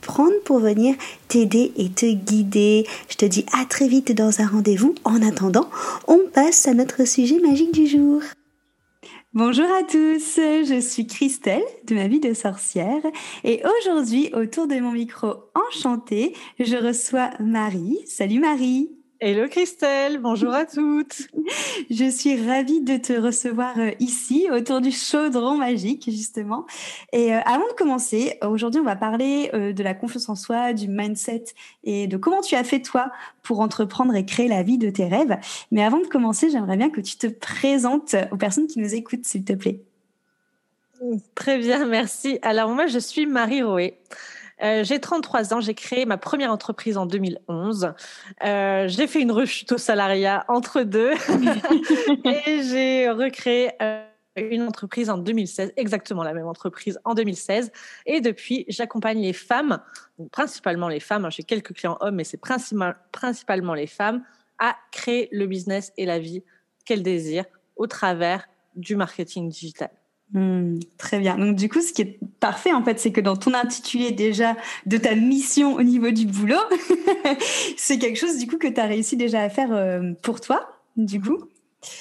prendre pour venir t'aider et te guider. Je te dis à très vite dans un rendez-vous. En attendant, on passe à notre sujet magique du jour. Bonjour à tous, je suis Christelle de ma vie de sorcière et aujourd'hui autour de mon micro enchanté, je reçois Marie. Salut Marie. Hello Christelle, bonjour à toutes. Je suis ravie de te recevoir euh, ici autour du chaudron magique justement. Et euh, avant de commencer, aujourd'hui on va parler euh, de la confiance en soi, du mindset et de comment tu as fait toi pour entreprendre et créer la vie de tes rêves. Mais avant de commencer, j'aimerais bien que tu te présentes aux personnes qui nous écoutent s'il te plaît. Très bien, merci. Alors moi je suis Marie Roé. Euh, j'ai 33 ans, j'ai créé ma première entreprise en 2011. Euh, j'ai fait une rechute au salariat entre deux et j'ai recréé euh, une entreprise en 2016, exactement la même entreprise en 2016. Et depuis, j'accompagne les femmes, principalement les femmes, hein, j'ai quelques clients hommes, mais c'est principalement les femmes, à créer le business et la vie qu'elles désirent au travers du marketing digital. Hmm, très bien. Donc du coup, ce qui est parfait en fait, c'est que dans ton intitulé déjà de ta mission au niveau du boulot, c'est quelque chose du coup que tu as réussi déjà à faire euh, pour toi, du coup.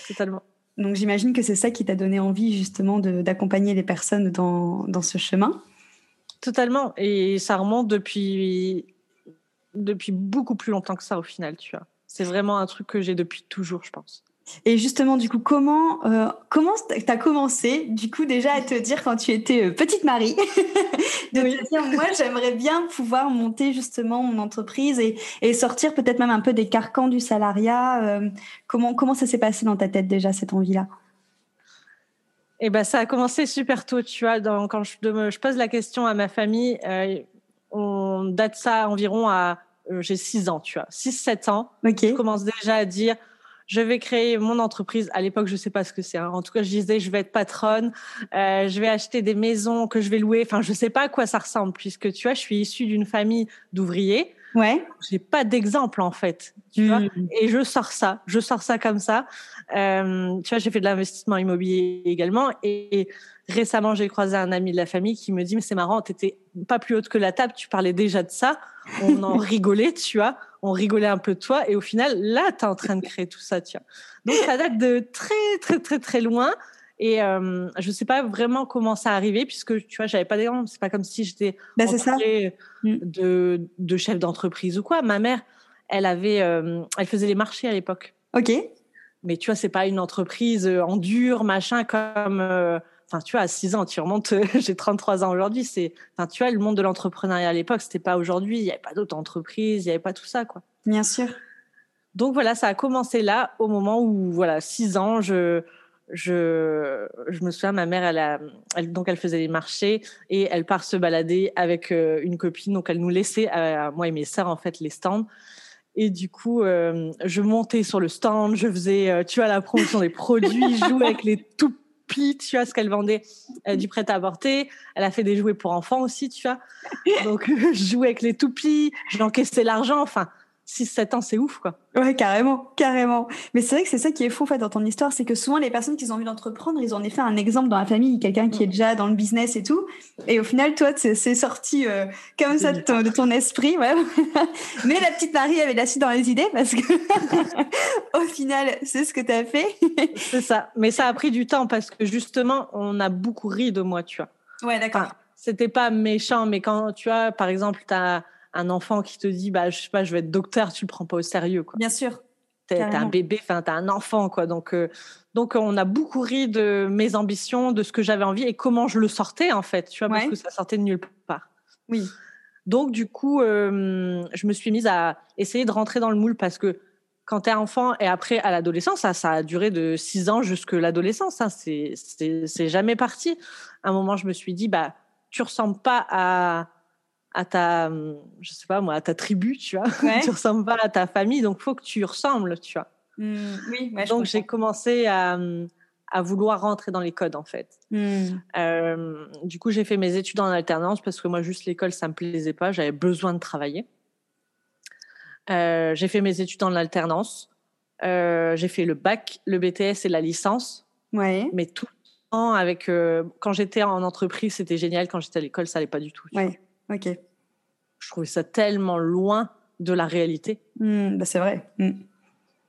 Totalement. Donc j'imagine que c'est ça qui t'a donné envie justement d'accompagner les personnes dans, dans ce chemin. Totalement. Et ça remonte depuis, depuis beaucoup plus longtemps que ça au final, tu vois. C'est vraiment un truc que j'ai depuis toujours, je pense. Et justement, du coup, comment euh, comment t'as commencé, du coup, déjà à te dire quand tu étais euh, petite Marie, de te dire moi j'aimerais bien pouvoir monter justement mon entreprise et, et sortir peut-être même un peu des carcans du salariat. Euh, comment comment ça s'est passé dans ta tête déjà cette envie-là? Eh ben, ça a commencé super tôt, tu vois. Dans, quand je, je, pose la question à ma famille, on date ça environ à j'ai 6 ans, tu vois, 6-7 ans. Okay. Je commence déjà à dire je vais créer mon entreprise. À l'époque, je sais pas ce que c'est. Hein. En tout cas, je disais, je vais être patronne, euh, je vais acheter des maisons que je vais louer. Enfin, je sais pas à quoi ça ressemble, puisque tu vois, je suis issue d'une famille d'ouvriers. Ouais. J'ai pas d'exemple en fait, tu vois. Hmm. Et je sors ça, je sors ça comme ça. Euh, tu vois, j'ai fait de l'investissement immobilier également. Et, récemment, j'ai croisé un ami de la famille qui me dit mais c'est marrant, t'étais pas plus haute que la table, tu parlais déjà de ça. On en rigolait, tu vois on rigolait un peu de toi, et au final, là, tu es en train de créer tout ça, tiens. Donc, ça date de très, très, très, très loin. Et euh, je ne sais pas vraiment comment ça arrivé, puisque tu vois, j'avais pas d'exemple. C'est pas comme si j'étais ben, mm. de, de chef d'entreprise ou quoi. Ma mère, elle avait, euh, elle faisait les marchés à l'époque. Ok. Mais tu vois, c'est pas une entreprise en dur, machin, comme euh, enfin, tu vois, à 6 ans, tu remontes, j'ai 33 ans aujourd'hui, c'est, enfin, tu vois, le monde de l'entrepreneuriat à l'époque, c'était pas aujourd'hui, il n'y avait pas d'autres entreprises, il n'y avait pas tout ça, quoi. Bien sûr. Donc voilà, ça a commencé là, au moment où, voilà, 6 ans, je, je, me souviens, ma mère, elle a, donc elle faisait les marchés et elle part se balader avec euh, une copine, donc elle nous laissait, moi et mes sœurs, en fait, les stands. Et du coup, euh, je montais sur le stand, je faisais, euh, tu vois, la promotion des produits, je jouais avec les tout tu vois, ce qu'elle vendait du prêt-à-porter. Elle a fait des jouets pour enfants aussi, tu vois. Donc, je jouais avec les toupies, j'encaissais l'argent. Enfin, 6-7 ans, c'est ouf, quoi. Ouais, carrément, carrément. Mais c'est vrai que c'est ça qui est fou, en fait, dans ton histoire, c'est que souvent, les personnes qui ont envie d'entreprendre, ils ont en effet un exemple dans la famille, quelqu'un qui est déjà dans le business et tout. Et au final, toi, c'est sorti euh, comme ça de ton, esprit, ouais. Mais la petite Marie avait la suite dans les idées parce que, au final, c'est ce que tu as fait. c'est ça. Mais ça a pris du temps parce que justement, on a beaucoup ri de moi, tu vois. Ouais, d'accord. C'était pas méchant, mais quand, tu vois, par exemple, tu as un enfant qui te dit bah je sais pas je vais être docteur tu le prends pas au sérieux quoi bien sûr T'es un bébé, enfin, t'es un enfant, quoi. Donc, euh, donc, on a beaucoup ri de mes ambitions, de ce que j'avais envie et comment je le sortais, en fait, tu vois, parce que ça sortait de nulle part. Oui. Donc, du coup, euh, je me suis mise à essayer de rentrer dans le moule parce que quand tu es enfant et après à l'adolescence, ça, ça a duré de 6 ans jusque l'adolescence. Hein, c'est jamais parti. À un moment, je me suis dit, bah, tu ressembles pas à, à ta, je sais pas moi, à ta tribu, tu vois. tu ressembles pas à ta famille, donc faut que tu ressembles, tu vois. Mmh, oui, donc j'ai commencé à, à, vouloir rentrer dans les codes en fait. Mmh. Euh, du coup, j'ai fait mes études en alternance parce que moi, juste l'école, ça me plaisait pas. J'avais besoin de travailler. Euh, j'ai fait mes études en alternance. Euh, j'ai fait le bac, le BTS et la licence. Ouais. Mais tout le temps avec. quand j'étais en entreprise, c'était génial. Quand j'étais à l'école, ça allait pas du tout. Ouais. Ok. Je trouvais ça tellement loin de la réalité. Mmh, bah c'est vrai. Mmh.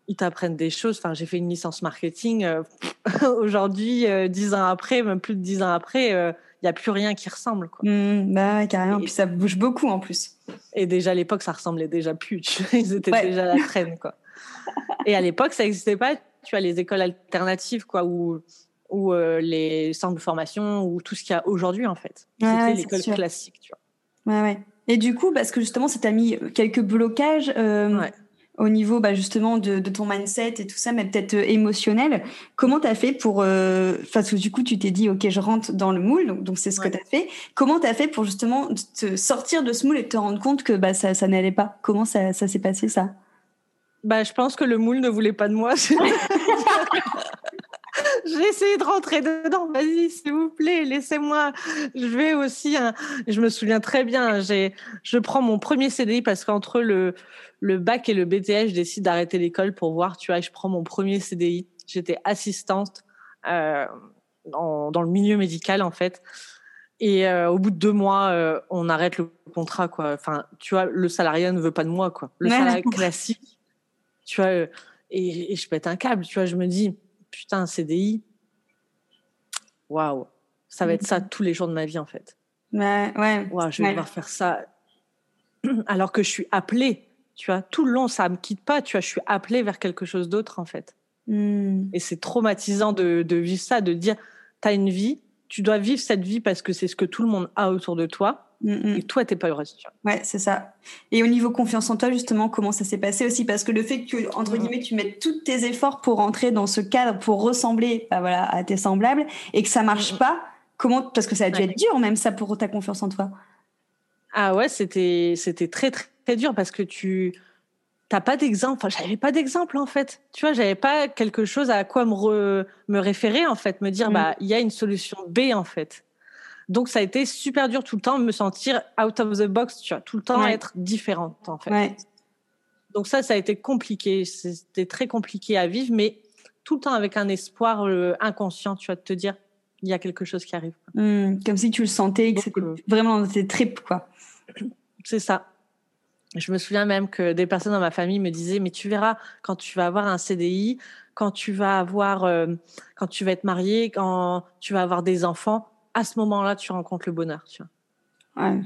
Ils t'apprennent des choses. Enfin, j'ai fait une licence marketing. Euh, aujourd'hui, euh, dix ans après, même plus de dix ans après, il euh, n'y a plus rien qui ressemble. Quoi. Mmh, bah carrément. Puis ça bouge beaucoup en plus. Et déjà à l'époque, ça ressemblait déjà plus. Ils étaient déjà à la traîne, quoi. Et à l'époque, ça n'existait pas. Tu as les écoles alternatives, quoi, où ou les centres de formation ou tout ce qu'il y a aujourd'hui en fait. C'était l'école classique, tu vois. Ouais, ouais. Et du coup, parce que justement, ça t'a mis quelques blocages euh, au niveau bah, justement de, ton mindset et tout ça, mais peut-être euh, émotionnel. Comment t'as fait pour... Euh, parce que du coup, tu t'es dit, OK, je rentre dans le moule, donc c'est ce que t'as fait. Comment t'as fait pour justement te sortir de ce moule et te rendre compte que bah, ça, ça n'allait pas? Comment ça, ça s'est passé, ça? Bah, je pense que le moule ne voulait pas de moi. J'ai essayé de rentrer dedans. Vas-y, s'il vous plaît, laissez-moi. Je vais aussi. Hein. Je me souviens très bien. J'ai, je prends mon premier CDI parce qu'entre le le bac et le BTS, je décide d'arrêter l'école pour voir. Tu vois, je prends mon premier CDI. J'étais assistante euh, dans, dans le milieu médical en fait. Et euh, au bout de deux mois, euh, on arrête le contrat, quoi. Enfin, tu vois, le salariat ne veut pas de moi, quoi. Le salariat classique, tu vois. Et, et, je pète un câble, tu vois. Je me dis, putain, un CDI, waouh, ça va être ça tous les jours de ma vie en fait. Ouais, ouais. je vais devoir faire ça alors que je suis appelée, tu vois, tout le long, ça me quitte pas, tu vois, je suis appelée vers quelque chose d'autre en fait. Hmm. Et c'est traumatisant de, de, vivre ça, de dire, tu as une vie, tu dois vivre cette vie parce que c'est ce que tout le monde a autour de toi. Mm, mm. Et toi, t'es pas heureuse. Tu vois. Ouais, c'est ça. Et au niveau confiance en toi, justement, comment ça s'est passé aussi? Parce que le fait que, entre mm. guillemets, tu mettes tous tes efforts pour entrer dans ce cadre, pour ressembler bah, voilà, à tes semblables, et que ça marche pas, comment Parce que ça a dû être dur, même ça, pour ta confiance en toi. Ah ouais, c'était c'était très, très, très dur parce que tu t'as pas d'exemple. Enfin, j'avais pas d'exemple en fait. Tu vois, j'avais pas quelque chose à quoi me, me référer en fait, me dire bah il y a une solution B en fait. Donc ça a été super dur tout le temps me sentir out of the box, tu vois, tout le temps être différente en fait. Donc ça, ça a été compliqué. C'était très compliqué à vivre, mais tout le temps avec un espoir euh, inconscient, tu vois, de te dire il y a quelque chose qui arrive. Mmh, comme si tu le sentais, que c'était euh, vraiment dans tes tripes, quoi. C'est ça. Je me souviens même que des personnes dans ma famille me disaient mais tu verras quand tu vas avoir un CDI, quand tu vas avoir, euh, quand tu vas être marié, quand tu vas avoir des enfants, à ce moment-là, tu rencontres le bonheur, tu vois. Ouais.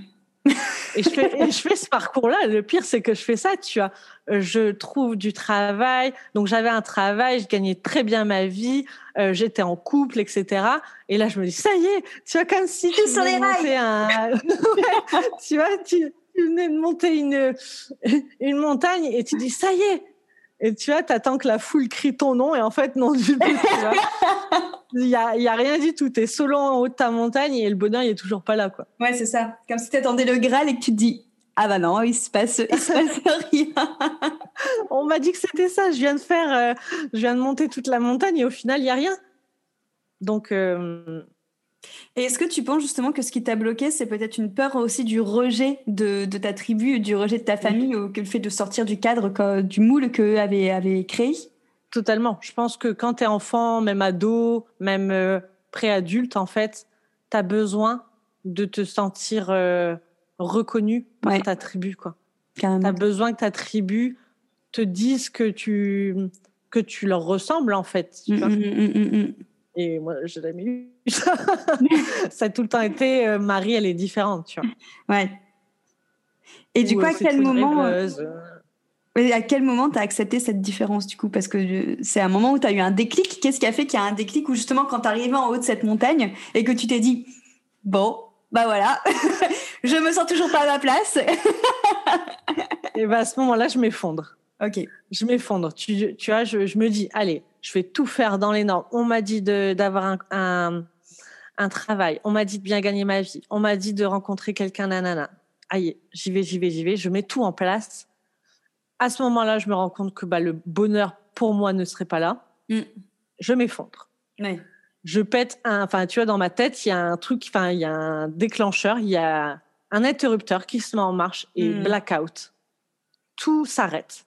et, je fais, je fais ce parcours-là. Le pire, c'est que je fais ça, tu vois. Je trouve du travail. Donc, j'avais un travail, je gagnais très bien ma vie, euh, j'étais en couple, etc. Et là, je me dis, ça y est, tu vois, comme si tu monter un... tu vois, tu, tu venais de monter une, une montagne et tu dis, ça y est, et tu vois, t'attends que la foule crie ton nom et en fait, non du tout. Il y a, y a rien du tout. T'es solo en haut de ta montagne et le bonheur, il est toujours pas là, quoi. Ouais, c'est ça. Comme si t'attendais le Graal et que tu te dis, ah bah non, il se passe, il se passe rien. On m'a dit que c'était ça. Je viens de faire, euh, je viens de monter toute la montagne et au final, il y a rien. Donc, euh, et est-ce que tu penses justement que ce qui t'a bloqué, c'est peut-être une peur aussi du rejet de, ta tribu, du rejet de ta famille, ou que le fait de sortir du cadre, du moule qu'eux avaient, avaient créé? Totalement. Je pense que quand tu es enfant, même ado, même euh, préadulte, en fait, tu as besoin de te sentir euh, reconnu par ta tribu. Tu as besoin que ta tribu te dise que tu, que tu leur ressembles, en fait. Tu mmh, mmh, mmh, et moi, je l'ai eu ça. ça a tout le temps été euh, Marie, elle est différente, tu vois. Ouais. Et du coup, à quel moment euh, à quel moment tu as accepté cette différence du coup? Parce que c'est un moment où tu as eu un déclic. Qu'est-ce qui a fait qu'il y a un déclic où justement quand tu arrivé en haut de cette montagne et que tu t'es dit, bon, bah voilà, je me sens toujours pas à ma place. et bah à ce moment-là, je m'effondre. Ok. Je m'effondre. Tu, tu vois, je, je, me dis, allez, je vais tout faire dans les normes. On m'a dit d'avoir un, un, un, travail. On m'a dit de bien gagner ma vie. On m'a dit de rencontrer quelqu'un, nanana. Aïe, j'y vais, j'y vais, j'y vais. Je mets tout en place à ce moment-là, je me rends compte que bah, le bonheur pour moi ne serait pas là. Mm. Je m'effondre. Je pète un, enfin, tu vois, dans ma tête, il y a un truc, enfin, il y a un déclencheur, il y a un interrupteur qui se met en marche et mm. blackout. Tout s'arrête.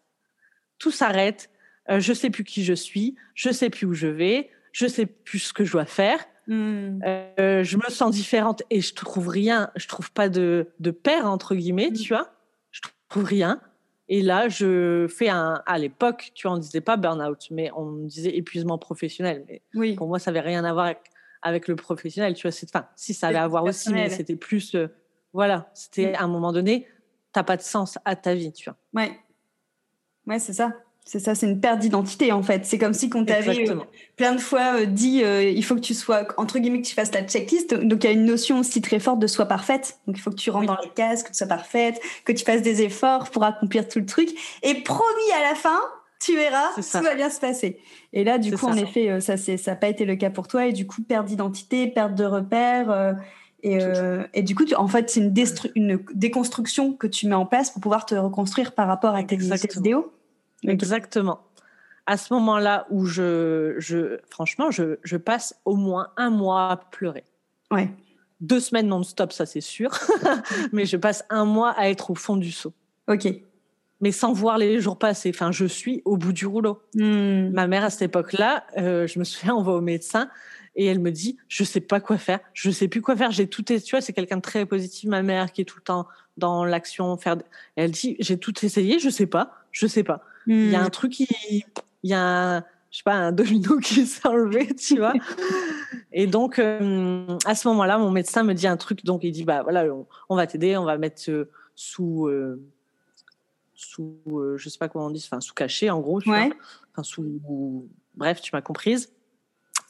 Tout s'arrête. Euh, je sais plus qui je suis. Je sais plus où je vais. Je sais plus ce que je dois faire. Mm. Euh, je me sens différente et je trouve rien. Je trouve pas de, de père entre guillemets, tu vois. Je trouve rien. Et là, je fais un. À l'époque, tu en disais pas burn-out, mais on disait épuisement professionnel. Mais oui. pour moi, ça avait rien à voir avec, le professionnel. Tu vois, c'est. Enfin, si ça avait à voir aussi, mais c'était plus. Euh, voilà, c'était mm. à un moment donné, t'as pas de sens à ta vie, tu vois. Ouais. Ouais, c'est ça. C'est ça, c'est une perte d'identité en fait. C'est comme si qu'on t'avait euh, plein de fois euh, dit euh, il faut que tu sois entre guillemets que tu fasses ta checklist. Donc il y a une notion aussi très forte de soi parfaite. Donc il faut que tu rentres dans les cases, que tu sois parfaite, que tu fasses des efforts pour accomplir tout le truc. Et promis à la fin, tu verras, tout va bien se passer. Et là, du coup, en effet, ça c'est ça n'a pas été le cas pour toi. Et du coup, perte d'identité, perte de repères. et, et, du coup, en fait, c'est une, une déconstruction que tu mets en place pour pouvoir te reconstruire par rapport à tes, idéaux. Exactement. À ce moment-là où je, je franchement, je, je, passe au moins un mois à pleurer. Ouais. Deux semaines non-stop, ça c'est sûr. Mais je passe un mois à être au fond du seau. Ok. Mais sans voir les jours passer. Enfin, je suis au bout du rouleau. Hmm. Ma mère, à cette époque-là, euh, je me souviens, on va au médecin et elle me dit, je sais pas quoi faire, je sais plus quoi faire. J'ai tout, tu vois, c'est quelqu'un de très positif, ma mère, qui est tout le temps dans l'action. Faire, elle dit, j'ai tout essayé, je sais pas, je sais pas. Il y a un hmm. truc qui, il y a un, je sais pas, un domino qui s'est enlevé, tu vois. et donc, euh, à ce moment-là, mon médecin me dit un truc. Donc, il dit, bah voilà, on, va t'aider, on va mettre euh, sous, euh, sous, je sais pas comment on dit, enfin, sous cachet, en gros. Tu ouais. Enfin, sous, bref, tu m'as comprise.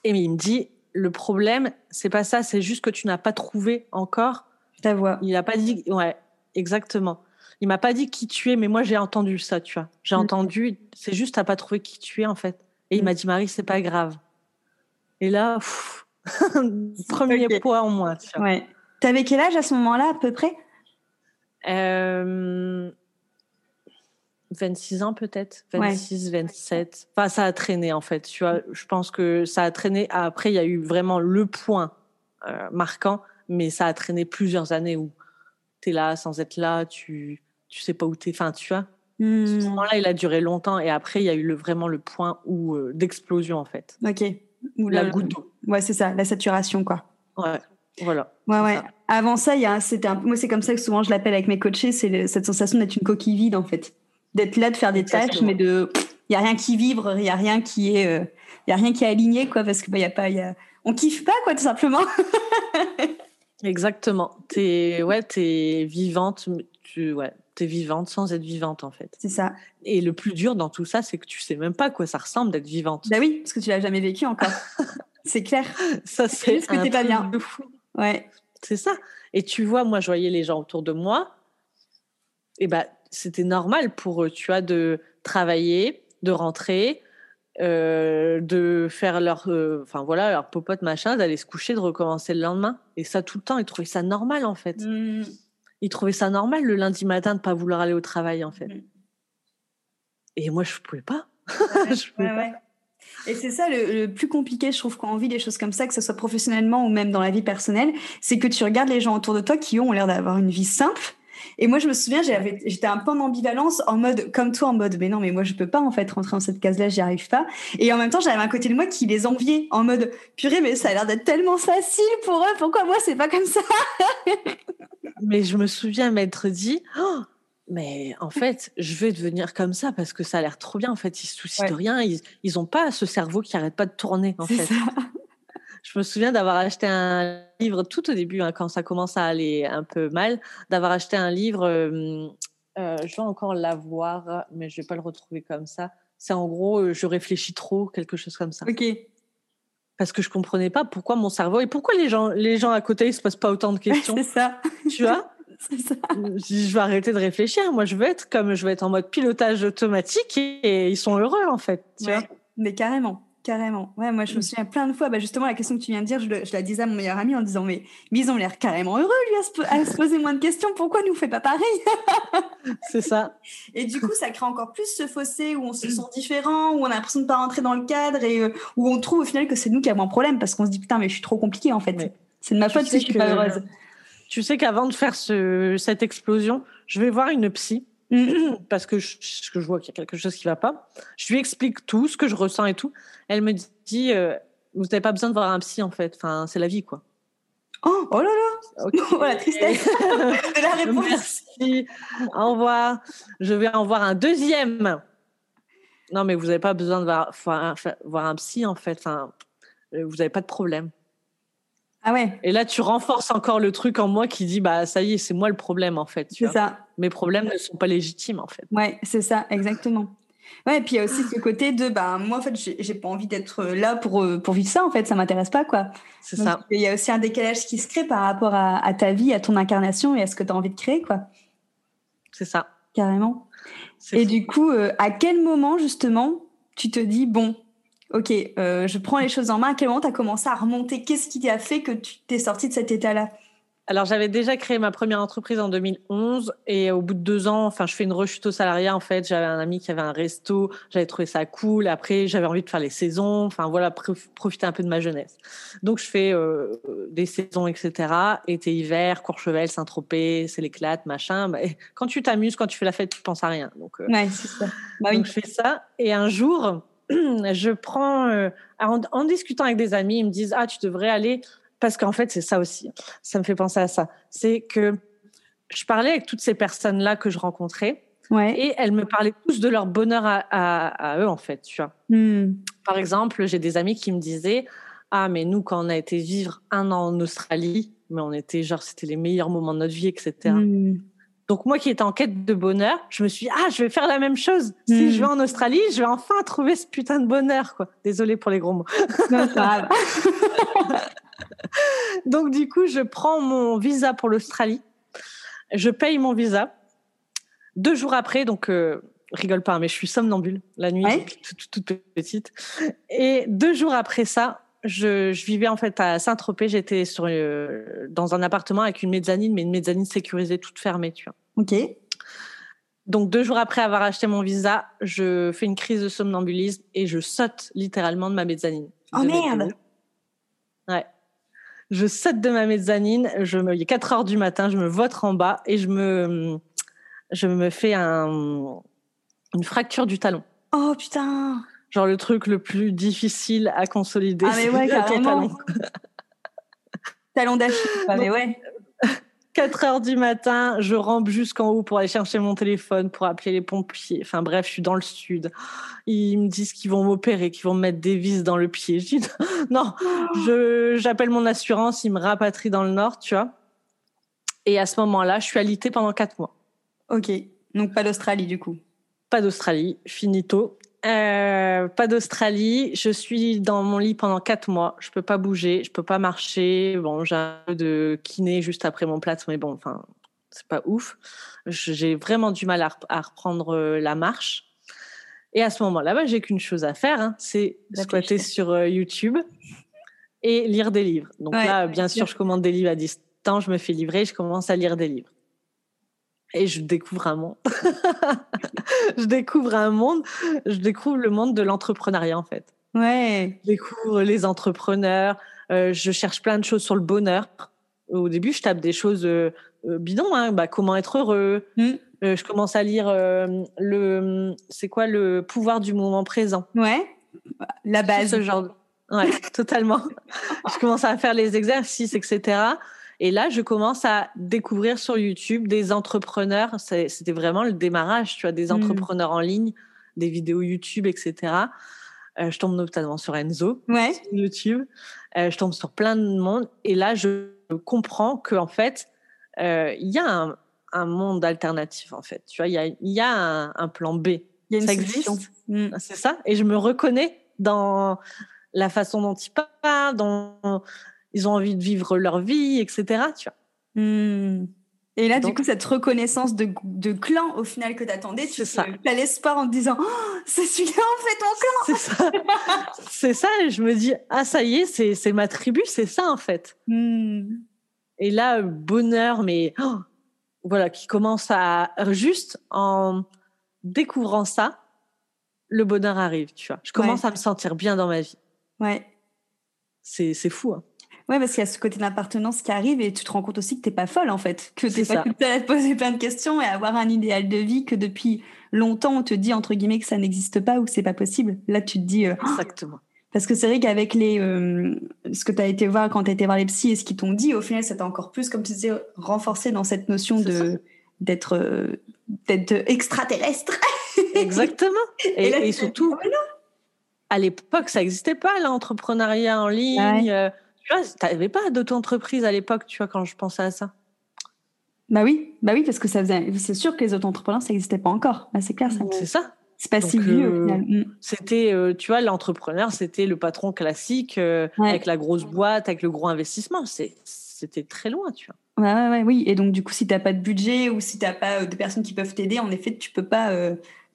Et il me dit, le problème, c'est pas ça, c'est juste que tu n'as pas trouvé encore ta voix. Il n'a pas dit, ouais, exactement. Il m'a pas dit qui tu es, mais moi j'ai entendu ça, tu vois. J'ai mm. entendu, c'est juste t'as pas trouvé qui tu es en fait. Et il m'a mm. dit Marie, c'est pas grave. Et là, premier poids en moins. Tu vois. Ouais. T'avais quel âge à ce moment-là à peu près? Euh... 26 ans peut-être, 26, 27. Enfin, ça a traîné en fait. Tu vois, je pense que ça a traîné. Après, il y a eu vraiment le point euh, marquant, mais ça a traîné plusieurs années où tu es là sans être là, tu tu sais pas où t'es. Enfin, tu vois. Ce hmm. moment-là, il a duré longtemps et après, il y a eu le, vraiment le point où euh, d'explosion en fait. Ok. la goutte d'eau. Ouais, c'est ça, la saturation quoi. Ouais. Voilà. Ouais, ouais. Avant ça, il y a, c'était un, moi, c'est comme ça que souvent je l'appelle avec mes coachés, c'est cette sensation d'être une coquille vide en fait, d'être là, de faire des tâches, mais de, il y a rien qui vibre, il y a rien qui est, il euh, y a rien qui est aligné quoi, parce que bah, y a pas, y a, on kiffe pas quoi, tout simplement. Exactement. T'es, ouais, t'es vivante, tu, ouais, t'es vivante sans être vivante en fait. C'est ça. Et le plus dur dans tout ça, c'est que tu sais même pas à quoi ça ressemble d'être vivante. Bah oui, parce que tu l'as jamais vécu encore. c'est clair. Ça c'est ce que t'es pas bien. Ouais. C'est ça. Et tu vois, moi, je voyais les gens autour de moi. Et bah, c'était normal pour eux, tu vois, de travailler, de rentrer, euh, de faire leur, euh, enfin voilà, leur popote machin, d'aller se coucher, de recommencer le lendemain. Et ça tout le temps, ils trouvaient ça normal en fait. Mmh ils trouvaient ça normal le lundi matin de pas vouloir aller au travail en fait. Mm. Et moi je pouvais pas. je pouvais pas. Et c'est ça le, plus compliqué, je trouve, quand on vit des choses comme ça, que ce soit professionnellement ou même dans la vie personnelle, c'est que tu regardes les gens autour de toi qui ont l'air d'avoir une vie simple. Et moi, je me souviens, j'étais un peu en ambivalence, en mode, comme toi, en mode, mais non, mais moi, je peux pas, en fait, rentrer dans cette case-là, j'y arrive pas. Et en même temps, j'avais un côté de moi qui les enviait, en mode, purée, mais ça a l'air d'être tellement facile pour eux, pourquoi moi, c'est pas comme ça? mais je me souviens m'être dit, oh, mais en fait, je vais devenir comme ça parce que ça a l'air trop bien. En fait, ils se soucient de rien. Ils, ils ont pas ce cerveau qui arrête pas de tourner. En fait. Je me souviens d'avoir acheté un livre tout au début, hein, quand ça commence à aller un peu mal, d'avoir acheté un livre. Euh, je vais encore l'avoir, mais je vais pas le retrouver comme ça. C'est en gros, je réfléchis trop, quelque chose comme ça. Ok. Parce que je comprenais pas pourquoi mon cerveau et pourquoi les gens, les gens à côté, ils se posent pas autant de questions. c'est ça. Tu vois? Ça. Je vais arrêter de réfléchir. Moi, je veux être comme je veux être en mode pilotage automatique et, ils sont heureux en fait. Tu vois? Mais carrément. Carrément. Ouais, moi, je me mm. souviens plein de fois, bah, justement, la question que tu viens de dire, je, la disais à mon meilleur ami en disant, mais, ils ont l'air carrément heureux, lui, à se, poser moins de questions. Pourquoi nous fait pas pareil? C'est ça. Et du coup, ça crée encore plus ce fossé où on se sent différent, où on a l'impression de pas rentrer dans le cadre et euh, où on trouve au final que c'est nous qui avons un problème parce qu'on se dit, putain, mais je suis trop compliquée, en fait. C'est de ma faute si je suis pas heureuse. Tu sais qu'avant de faire ce, cette explosion, je vais voir une psy. parce que je, que je vois qu'il y a quelque chose qui va pas. Je lui explique tout, ce que je ressens et tout. Elle me dit, euh, vous n'avez pas besoin de voir un psy en fait. Enfin, c'est la vie quoi. Oh, oh là là oh, la tristesse de la réponse. Merci. Au revoir. Je vais en voir un deuxième. Non, mais vous n'avez pas besoin de voir, voir, un psy en fait. Enfin, euh, vous n'avez pas de problème. Ah ouais. Et là, tu renforces encore le truc en moi qui dit, bah ça y est, c'est moi le problème en fait. C'est ça. Mes problèmes ne sont pas légitimes en fait. Ouais, c'est ça, exactement. Ouais, et puis il y a aussi ce côté de, bah moi en fait, j'ai pas envie d'être là pour euh, pour vivre ça en fait, ça m'intéresse pas quoi. C'est ça. Il y a aussi un décalage qui se crée par rapport à, à ta vie, à ton incarnation et à ce que tu as envie de créer quoi. C'est ça. Carrément. Et du coup, euh, à quel moment justement tu te dis bon, ok, euh, je prends les choses en main. À quel moment tu as commencé à remonter? Qu'est-ce qui t'a fait que tu t'es sorti de cet état-là? Alors j'avais déjà créé ma première entreprise en 2011 et au bout de deux ans, enfin je fais une rechute au salariat en fait. J'avais un ami qui avait un resto, j'avais trouvé ça cool. Après j'avais envie de faire les saisons, enfin voilà profiter un peu de ma jeunesse. Donc je fais euh, des saisons etc. Été hiver, Courchevel, Saint-Tropez, c'est l'éclate machin. Bah, quand tu t'amuses, quand tu fais la fête, tu penses à rien. Donc, euh, ouais, c'est ça. Bah, donc je fais ça et un jour je prends, euh, en, discutant avec des amis, ils me disent, ah, tu devrais aller, parce qu'en fait, c'est ça aussi. Ça me fait penser à ça. C'est que je parlais avec toutes ces personnes-là que je rencontrais. Et elles me parlaient tous de leur bonheur à, eux, en fait, tu vois. Hmm. Par exemple, j'ai des amis qui me disaient, ah, mais nous, quand on a été vivre un an en Australie, mais on était genre, c'était les meilleurs moments de notre vie, etc. Donc moi qui étais en quête de bonheur, je me suis dit, ah, je vais faire la même chose. Si hmm. je vais en Australie, je vais enfin trouver ce putain de bonheur, quoi. Désolée pour les gros mots. Donc du coup, je prends mon visa pour l'Australie. Je paye mon visa. Deux jours après, donc euh, rigole pas, mais je suis somnambule la nuit, toute, toute, petite. Et deux jours après ça, je, vivais en fait à Saint-Tropez. J'étais sur euh, dans un appartement avec une mezzanine, mais une mezzanine sécurisée, toute fermée, tu vois. Ok. Donc deux jours après avoir acheté mon visa, je fais une crise de somnambulisme et je saute littéralement de ma mezzanine. Oh merde. Ouais. Je saute de ma mezzanine. Je me, il est 4 heures du matin. Je me vote en bas et je me, je me fais un, une fracture du talon. Oh putain genre le truc le plus difficile à consolider. Ah mais ouais, carrément. talon d'Achille, mais ouais. 4 heures du matin, je rampe jusqu'en haut pour aller chercher mon téléphone, pour appeler les pompiers. Enfin bref, je suis dans le sud. Ils me disent qu'ils vont m'opérer, qu'ils vont me mettre des vis dans le pied. Je dis non, je j'appelle mon assurance, ils me rapatrient dans le nord, tu vois. Et à ce moment-là, je suis alitée pendant 4 mois. Ok, donc pas d'Australie du coup. Pas d'Australie, finito. Euh, pas d'Australie. Je suis dans mon lit pendant quatre mois. Je peux pas bouger, je peux pas marcher. Bon, j'ai un peu de kiné juste après mon plâtre, mais bon, enfin, c'est pas ouf. J'ai vraiment du mal à, reprendre euh, la marche. Et à ce moment-là, bah, j'ai qu'une chose à faire, hein, c'est squatter sur euh, YouTube et lire des livres. Donc là, bien sûr, je commande des livres à distance, je me fais livrer, je commence à lire des livres et je découvre un monde. je découvre un monde, je découvre le monde de l'entrepreneuriat en fait. Ouais. Je découvre les entrepreneurs, euh, je cherche plein de choses sur le bonheur. Au début, je tape des choses euh, euh, bidons, hein, bah, comment être heureux. Mm. je commence à lire le, c'est quoi le pouvoir du moment présent. Ouais. La base. Ce genre. Ouais, totalement. je commence à faire les exercices, etc. Et là, je commence à découvrir sur YouTube des entrepreneurs. C'était vraiment le démarrage, tu vois, des mmh. entrepreneurs en ligne, des vidéos YouTube, etc. Euh, je tombe notamment sur Enzo, ouais. sur YouTube. Euh, je tombe sur plein de monde. Et là, je comprends qu'en fait, euh, il y a un monde alternatif en fait. Tu vois, il y a, y a un, plan B. Il y a une ça existe. Mm. C'est ça. Et je me reconnais dans la façon dont ils parlent, dont ils ont envie de vivre leur vie, etc. Tu vois. Mm. Et là, du coup, cette reconnaissance de, de clan, au final, que tu attendais, tu as l'espoir en te disant oh, c'est celui-là, en fait, mon clan C'est ça. c'est ça, et je me dis ah, ça y est, c'est ma tribu, c'est ça, en fait. Mm. Et là, bonheur, mais oh, voilà, qui commence à juste en découvrant ça, le bonheur arrive, tu vois. Je commence à me sentir bien dans ma vie. Ouais. C'est fou. Hein. Ouais, parce qu'il y a ce côté d'appartenance qui arrive et tu te rends compte aussi que t'es pas folle en fait, que t'es pas toute à te poser plein de questions et avoir un idéal de vie que depuis longtemps on te dit entre guillemets que ça n'existe pas ou que c'est pas possible. Là, tu te dis. Euh, Exactement. Parce que c'est vrai qu'avec les, euh, ce que tu as été voir quand tu as été voir les psys et ce qu'ils t'ont dit, au final, ça t'a encore plus, comme tu disais, renforcé dans cette notion de d'être euh, d'être extraterrestre. Exactement. Et, surtout, oh, à l'époque, ça n'existait pas l'entrepreneuriat en ligne. Euh, tu vois, n'avais pas d'auto-entreprise à l'époque, tu vois, quand je pensais à ça? Bah oui, bah oui, parce que ça faisait. C'est sûr que les auto-entrepreneurs, ça n'existait pas encore. Bah, c'est clair. C'est ça. C'est pas si vieux au final. Mm. C'était, euh, tu vois, l'entrepreneur, c'était le patron classique euh, avec la grosse boîte, avec le gros investissement. C'était très loin, tu vois. Ouais, ouais, ouais, oui. Et donc, du coup, si tu n'as pas de budget ou si tu n'as pas de personnes qui peuvent t'aider, en effet, tu peux pas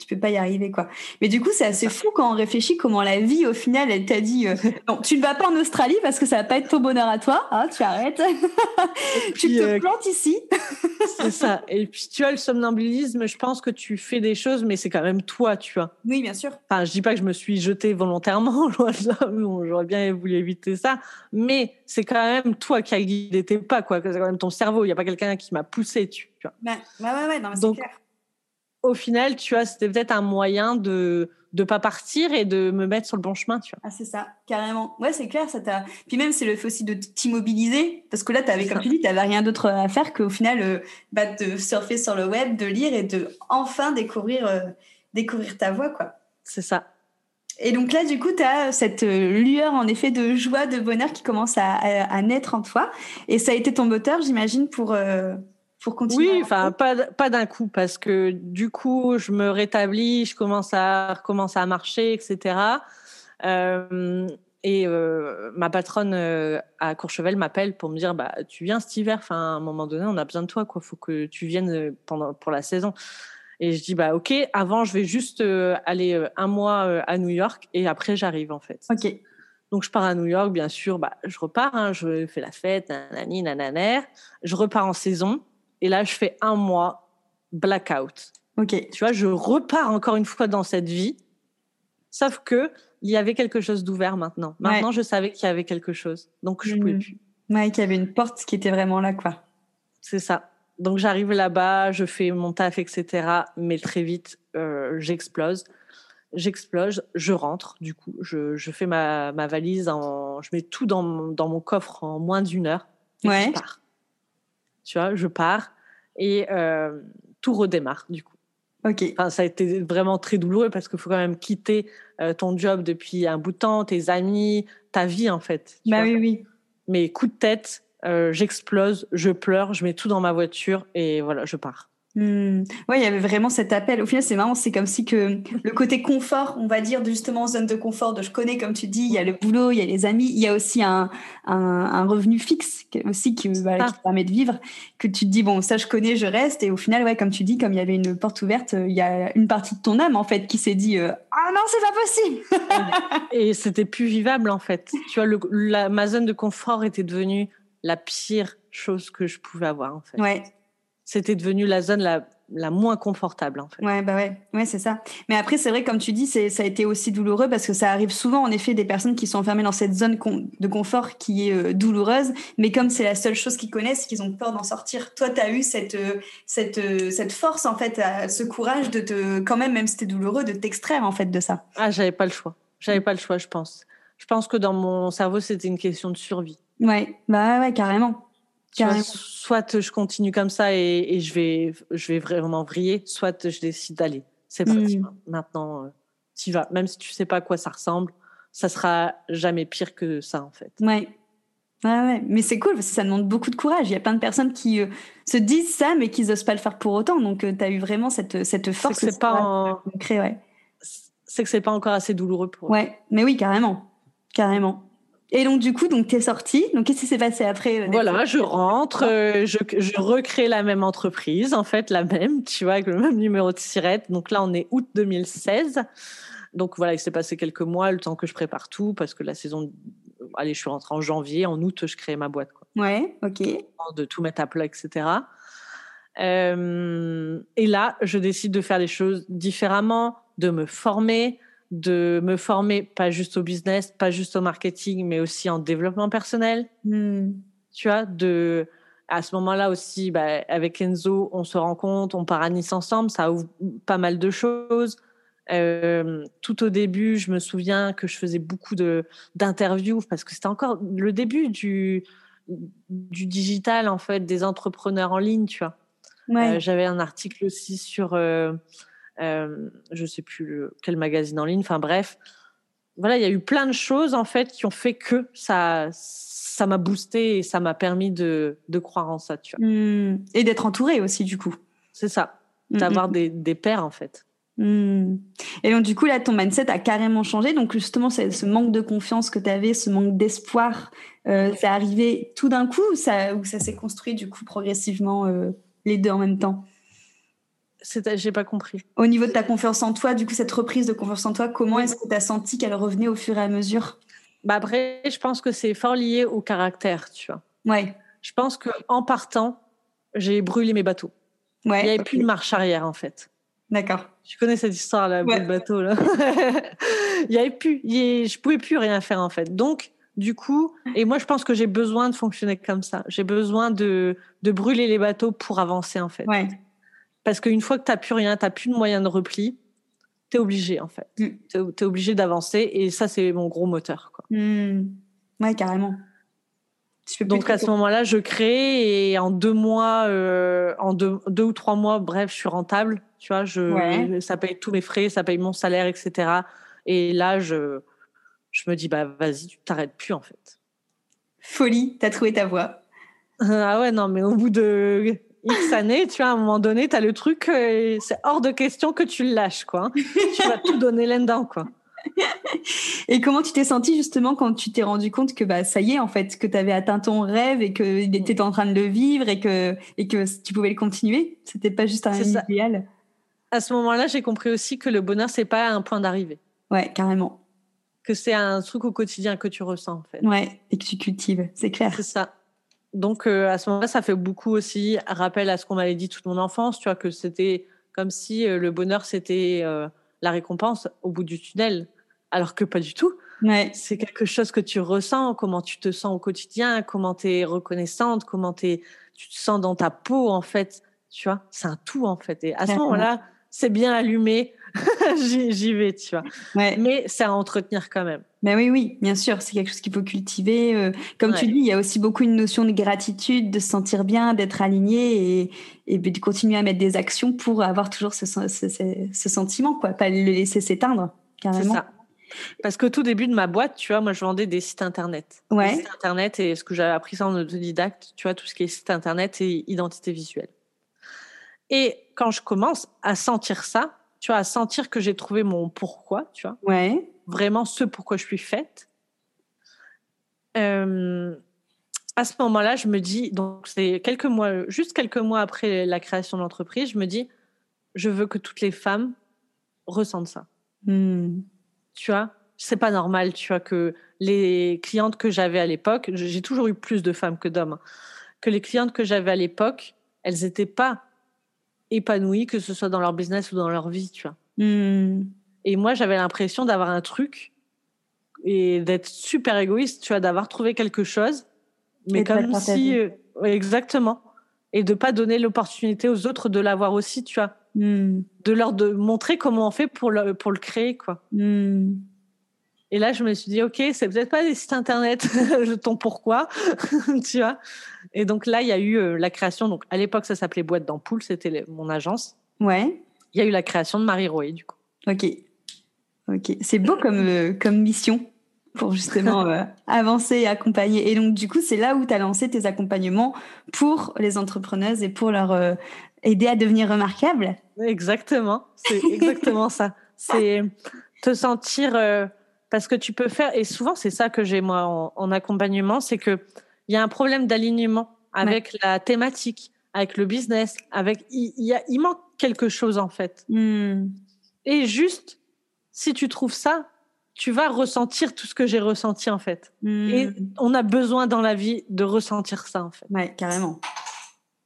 tu peux pas y arriver quoi. Mais du coup, c'est assez fou quand on réfléchit comment la vie au final, elle t'a dit euh, non, tu ne vas pas en Australie parce que ça va pas être ton bonheur à toi, hein, tu arrêtes. tu te euh, plantes ici. c'est ça. Et puis tu as le somnambulisme, je pense que tu fais des choses mais c'est quand même toi, tu vois. Oui, bien sûr. Enfin, je dis pas que je me suis jetée volontairement, j'aurais bien voulu éviter ça, mais c'est quand même toi qui as guidé tes pas quoi, c'est quand même ton cerveau, il y a pas quelqu'un qui m'a poussé, tu vois. Bah, ouais, ouais, ouais, non, c'est clair au final, tu vois, c'était peut-être un moyen de de pas partir et de me mettre sur le bon chemin, tu vois. Ah, c'est ça, carrément. Ouais, c'est clair, ça t'a. Puis même, c'est le fait aussi de t'immobiliser, parce que là, avais, comme tu dis, t'avais rien d'autre à faire qu'au final, euh, bah, de surfer sur le web, de lire et de enfin découvrir, euh, découvrir ta voix, quoi. C'est ça. Et donc là, du coup, tu as cette euh, lueur, en effet, de joie, de bonheur qui commence à, à, naître en toi. Et ça a été ton moteur, j'imagine, pour, oui, enfin pas pas d'un coup parce que du coup je me rétablis, je commence à à marcher, etc. Euh, et euh, ma patronne euh, à Courchevel m'appelle pour me dire bah tu viens cet hiver, enfin à un moment donné on a besoin de toi quoi, faut que tu viennes pendant pour la saison. Et je dis bah ok, avant je vais juste aller un mois à New York et après j'arrive en fait. Ok. Donc je pars à New York, bien sûr, bah je repars, hein, je fais la fête, nanani, nananer, je repars en saison. Et là, je fais un mois blackout. Ok. Tu vois, je repars encore une fois dans cette vie. Sauf que il y avait quelque chose d'ouvert maintenant. Maintenant, je savais qu'il y avait quelque chose. Donc, je ne pouvais mhm. plus. Ouais, qu'il y avait une porte qui était vraiment là, quoi. C'est ça. Donc, j'arrive là-bas, je fais mon taf, etc. Mais très vite, euh, j'explose. J'explose, je rentre, du coup, je, je fais ma, ma, valise, en, je mets tout dans, dans mon coffre en moins d'une heure. Et ouais. je pars. Tu vois, je pars et euh, tout redémarre du coup. Ok. Enfin, ça a été vraiment très douloureux parce qu'il faut quand même quitter euh, ton job depuis un bout de temps, tes amis, ta vie en fait. Bah oui, oui. Mais coup de tête, euh, j'explose, je pleure, je mets tout dans ma voiture et voilà, je pars. Hmm. Ouais, il y avait vraiment cet appel. Au final, c'est marrant, c'est comme si que le côté confort, on va dire justement zone de confort, de je connais, comme tu dis, il y a le boulot, il y a les amis, il y a aussi un, un, revenu fixe aussi qui, qui permet de vivre, que tu te dis, bon, ça je connais, je reste. Et au final, ouais, comme tu dis, comme il y avait une porte ouverte, il y a une partie de ton âme, en fait, qui s'est dit, euh, ah non, c'est pas possible. et c'était plus vivable, en fait. Tu vois, le, la, ma zone de confort était devenue la pire chose que je pouvais avoir, en fait. Ouais c'était devenu la zone la, la moins confortable en fait. Ouais, bah ouais, ouais c'est ça. Mais après, c'est vrai, comme tu dis, c'est, ça a été aussi douloureux parce que ça arrive souvent, en effet, des personnes qui sont enfermées dans cette zone de confort qui est euh, douloureuse, mais comme c'est la seule chose qu'ils connaissent, qu'ils ont peur d'en sortir. Toi, tu as eu cette, euh, cette, euh, cette force, en fait, ce courage de te, quand même, même si c'était douloureux, de t'extraire, en fait, de ça. Ah, j'avais pas le choix. J'avais pas le choix, je pense. Je pense que dans mon cerveau, c'était une question de survie. Ouais, bah ouais, carrément soit je continue comme ça et, je vais, je vais vraiment vriller, soit je décide d'aller. C'est parti. Mm. Maintenant, euh, tu vas. Même si tu sais pas à quoi ça ressemble, ça sera jamais pire que ça, en fait. Ouais. Ouais, ouais. Mais c'est cool parce que ça demande beaucoup de courage. Il y a plein de personnes qui euh, se disent ça, mais qui n'osent pas le faire pour autant. Donc, euh, tu as eu vraiment cette, cette force. C'est pas en... ouais. C'est que c'est pas encore assez douloureux pour Ouais, mais oui, carrément. Carrément. Et donc, du coup, donc, tu es sortie. Donc, qu'est-ce qui s'est passé après euh, Voilà, je rentre, je, je, recrée la même entreprise, en fait, la même, tu vois, avec le même numéro de sirette. Donc là, on est août 2016. Donc voilà, il s'est passé quelques mois, le temps que je prépare tout, parce que la saison allez, je suis rentrée en janvier, en août, je crée ma boîte. Quoi. Ouais, ok. De tout mettre à plat, etc. Euh, et là, je décide de faire les choses différemment, de me former, de me former pas juste au business, pas juste au marketing, mais aussi en développement personnel. Hmm. Tu vois, de à ce moment-là aussi, bah, avec Enzo, on se rend compte, on part à Nice ensemble, ça ouvre pas mal de choses. Euh, tout au début, je me souviens que je faisais beaucoup de d'interviews parce que c'était encore le début du du digital en fait, des entrepreneurs en ligne, tu vois. Euh, j'avais un article aussi sur, euh, euh, je sais plus quel magazine en ligne. Enfin bref, voilà, il y a eu plein de choses en fait qui ont fait que ça ça m'a boosté et ça m'a permis de de croire en ça, tu vois. Mmh. Et d'être entouré aussi du coup. C'est ça, mmh, d'avoir mmh. des des pairs en fait. Et donc, du coup, là, ton mindset a carrément changé. Donc, justement, ce manque de confiance que tu avais, ce manque d'espoir, euh, c'est arrivé tout d'un coup ou ça, ça s'est construit, du coup, progressivement, euh, les deux en même temps? J'ai pas compris. Au niveau de ta confiance en toi, du coup, cette reprise de confiance en toi, comment est-ce que tu as senti qu'elle revenait au fur et à mesure? Bah Après, je pense que c'est fort lié au caractère, tu vois. Ouais. Je pense qu'en partant, j'ai brûlé mes bateaux. Ouais, Il n'y avait plus de marche arrière, en fait. D'accord. Tu connais cette histoire là, le bateau là? il y avait plus, il je pouvais plus rien faire en fait. Donc du coup, et moi je pense que j'ai besoin de fonctionner comme ça. J'ai besoin de de brûler les bateaux pour avancer en fait. Ouais. Parce qu'une fois que tu n'as plus rien, tu n'as plus de moyen de repli, tu es obligé en fait. Mm. Tu es, obligé d'avancer et ça c'est mon gros moteur quoi. Mm. Ouais, carrément. Donc à ce moment-là, je crée et en deux mois, euh, en deux, deux, ou trois mois, bref, je suis rentable. Tu vois, je, ça paye tous mes frais, ça paye mon salaire, etc. Et là, je, je me dis, bah vas-y, tu t'arrêtes plus en fait. Folie, t'as trouvé ta voie. ah ouais, non, mais au bout de X années, tu vois, à un moment donné, t'as le truc, euh, c'est hors de question que tu le lâches, quoi. Tu vas tout donner là-dedans, quoi. et comment tu t'es senti justement quand tu t'es rendu compte que bah ça y est en fait que tu avais atteint ton rêve et que tu étais en train de le vivre et que et que tu pouvais le continuer? C'était pas juste un idéal? À ce moment-là j'ai compris aussi que le bonheur c'est pas un point d'arrivée. Ouais carrément. Que c'est un truc au quotidien que tu ressens en fait. Ouais et que tu cultives c'est clair. C'est ça donc euh, à ce moment-là ça fait beaucoup aussi rappel à ce qu'on m'avait dit toute mon enfance tu vois que c'était comme si euh, le bonheur c'était euh, la récompense au bout du tunnel, alors que pas du tout. C'est quelque chose que tu ressens, comment tu te sens au quotidien, comment tu es reconnaissante, comment tu te sens dans ta peau, en fait. Tu vois, c'est un tout, en fait. Et à ce moment-là, c'est bien allumé, j'y vais, tu vois. Mais c'est à entretenir quand même. Ben oui, oui, bien sûr, c'est quelque chose qu'il faut cultiver. Euh, comme tu dis, il y a aussi beaucoup une notion de gratitude, de se sentir bien, d'être aligné et, et, de continuer à mettre des actions pour avoir toujours ce, ce, sentiment, quoi, pas le laisser s'éteindre, carrément. Ça. Parce que tout début de ma boîte, tu vois, moi, je vendais des sites internet. Ouais. Des sites internet et ce que j'avais appris ça en autodidacte, tu vois, tout ce qui est site internet et identité visuelle. Et quand je commence à sentir ça, tu vois, à sentir que j'ai trouvé mon pourquoi, tu vois. Ouais vraiment ce pourquoi je suis faite. Euh, à ce moment-là, je me dis, donc c'est quelques mois, juste quelques mois après la création de l'entreprise, je me dis, je veux que toutes les femmes ressentent ça. Hmm. Tu vois, c'est pas normal, tu vois, que les clientes que j'avais à l'époque, j'ai toujours eu plus de femmes que d'hommes, que les clientes que j'avais à l'époque, elles n'étaient pas épanouies, que ce soit dans leur business ou dans leur vie, tu vois. Hmm. Et moi, j'avais l'impression d'avoir un truc et d'être super égoïste, tu vois, d'avoir trouvé quelque chose, mais comme si, euh, exactement, et de pas donner l'opportunité aux autres de l'avoir aussi, tu vois, hmm. de leur de montrer comment on fait pour le pour le créer, quoi. Hmm. Et là, je me suis dit, ok, c'est peut-être pas des sites internet, ton pourquoi, tu vois. Et donc là, il y a eu euh, la création. Donc à l'époque, ça s'appelait Boîte d'ampoule, c'était mon agence. Ouais. Il y a eu la création de Marie Roé, du coup. Ok. Ok, c'est beau comme, euh, comme mission. pour justement euh, avancer et accompagner. Et donc, du coup, c'est là où tu as lancé tes accompagnements pour les entrepreneuses et pour leur euh, aider à devenir remarquables. Exactement, c'est exactement ça. C'est te sentir euh, parce que tu peux faire et souvent c'est ça que j'ai moi en, accompagnement, c'est que il y a un problème d'alignement avec la thématique, avec le business, avec il, y a, il manque quelque chose en fait. Hmm. Et juste si tu trouves ça, tu vas ressentir tout ce que j'ai ressenti en fait. Et hmm. on a besoin dans la vie de ressentir ça en fait. Ouais, carrément.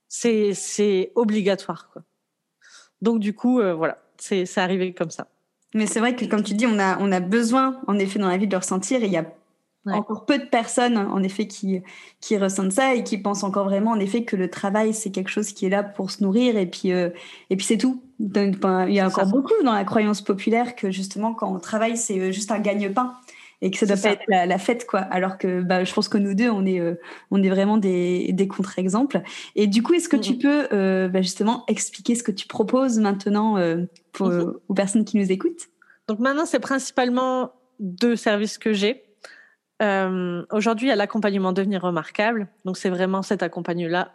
C'est c'est obligatoire quoi. Donc du coup euh, voilà, c'est arrivé comme ça. Mais c'est vrai que comme tu dis, on a on a besoin en effet dans la vie de le ressentir et il y a encore peu de personnes, en effet, qui, qui ressentent ça et qui pensent encore vraiment, en effet, que le travail, c'est quelque chose qui est là pour se nourrir et puis, euh, et puis c'est tout. il y a encore beaucoup dans la croyance populaire que justement, quand on travaille, c'est euh, juste un gagne-pain et que ça doit pas être la, fête, quoi. Alors que bah, je pense que nous deux, on est, euh, on est vraiment des, des contre-exemples. Et du coup, est-ce que tu peux bah, justement expliquer ce que tu proposes maintenant pour, mm-hmm. aux personnes qui nous écoutent? Donc maintenant, c'est principalement deux services que j'ai. Euh, aujourd'hui, il y a l'accompagnement devenir remarquable. Donc, c'est vraiment cet accompagnement-là,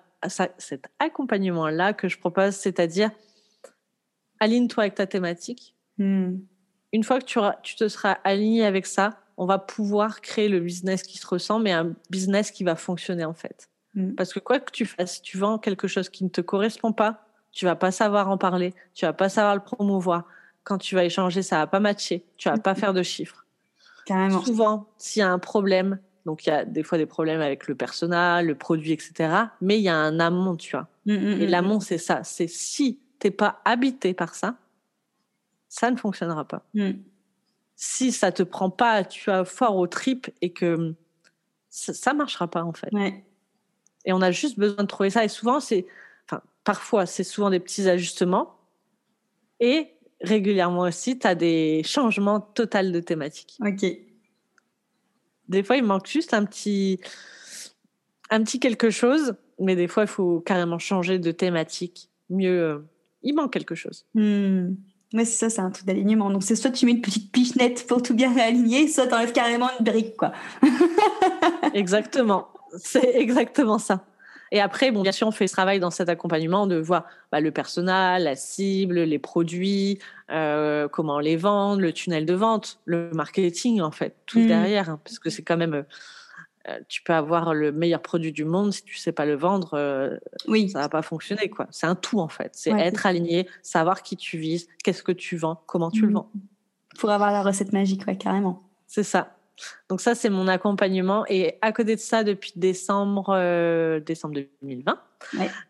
cet accompagnement-là que je propose, c'est-à-dire aligne-toi avec ta thématique. Hmm. Une fois que tu, tu, te seras aligné avec ça, on va pouvoir créer le business qui se ressent, mais un business qui va fonctionner en fait. Hmm. Parce que quoi que tu fasses, si tu vends quelque chose qui ne te correspond pas, tu vas pas savoir en parler, tu vas pas savoir le promouvoir. Quand tu vas échanger, ça va pas matcher, tu vas pas faire de chiffres. Souvent, s'il y a un problème, donc il y a des fois des problèmes avec le personnel, le produit, etc. Mais il y a un amont, tu vois. Mmh, mmh, et l'amont, c'est ça. C'est si t'es pas habité par ça, ça ne fonctionnera pas. Si ça te prend pas, tu as fort au trip et que ça, ne marchera pas en fait. Et on a juste besoin de trouver ça. Et souvent, c'est, enfin, parfois, c'est souvent des petits ajustements. Et régulièrement aussi, tu as des changements totaux de thématique. Ok. Des fois, il manque juste un petit, un petit quelque chose, mais des fois, il faut carrément changer de thématique. Mieux, euh, il manque quelque chose. Hmm. Mais c'est ça, c'est un truc d'alignement. Donc, c'est soit tu mets une petite pichenette pour tout bien réaligner, soit tu enlèves carrément une brique, quoi. exactement. C'est exactement ça. Et après, bon, bien sûr, on fait ce travail dans cet accompagnement de voir bah, le personnel, la cible, les produits, euh, comment les vendre, le tunnel de vente, le marketing, en fait, tout mmh. derrière, hein, parce que c'est quand même. Euh, tu peux avoir le meilleur produit du monde si tu sais pas le vendre, euh, oui. ça va pas fonctionner quoi. C'est un tout en fait. C'est être aligné, savoir qui tu vises, qu'est-ce que tu vends, comment tu le mmh. vends. Pour avoir la recette magique, ouais, carrément. C'est ça. Donc ça, c'est mon accompagnement. Et à côté de ça, depuis décembre, euh, décembre 2020,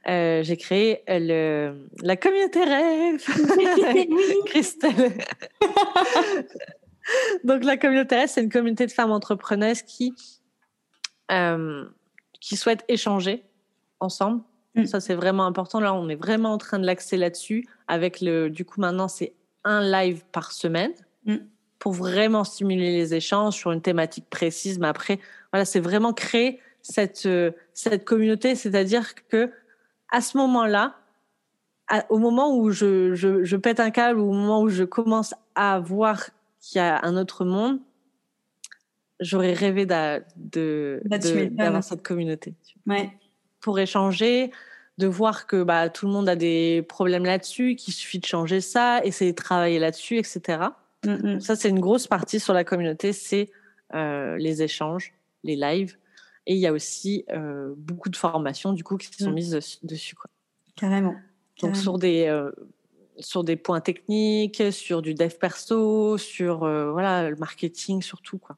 euh, j'ai créé le, la communauté rêve. Christelle. Donc la communauté rêve, c'est une communauté de femmes entrepreneuses qui, euh, qui souhaitent échanger ensemble. Mm. Ça, c'est vraiment important. Là, on est vraiment en train de l'axer là-dessus. Avec le, du coup, maintenant, c'est un live par semaine. Mm pour vraiment stimuler les échanges sur une thématique précise. Mais après, voilà, c'est vraiment créer cette, euh, cette communauté, c'est-à-dire que à ce moment-là, au moment où je, je, je, pète un câble, ou au moment où je commence à voir qu'il y a un autre monde, j'aurais rêvé d'avoir cette communauté. Ouais. Pour échanger, de voir que bah, tout le monde a des problèmes là-dessus, qu'il suffit de changer ça, essayer de travailler là-dessus, etc. Mm. Ça, c'est une grosse partie sur la communauté, c'est euh, les échanges, les lives. Et il y a aussi euh, beaucoup de formations, du coup, qui sont mm. mises dessus. Quoi. Carrément. Donc, sur des, euh, sur des points techniques, sur du dev perso, sur voilà, le marketing, surtout. Quoi.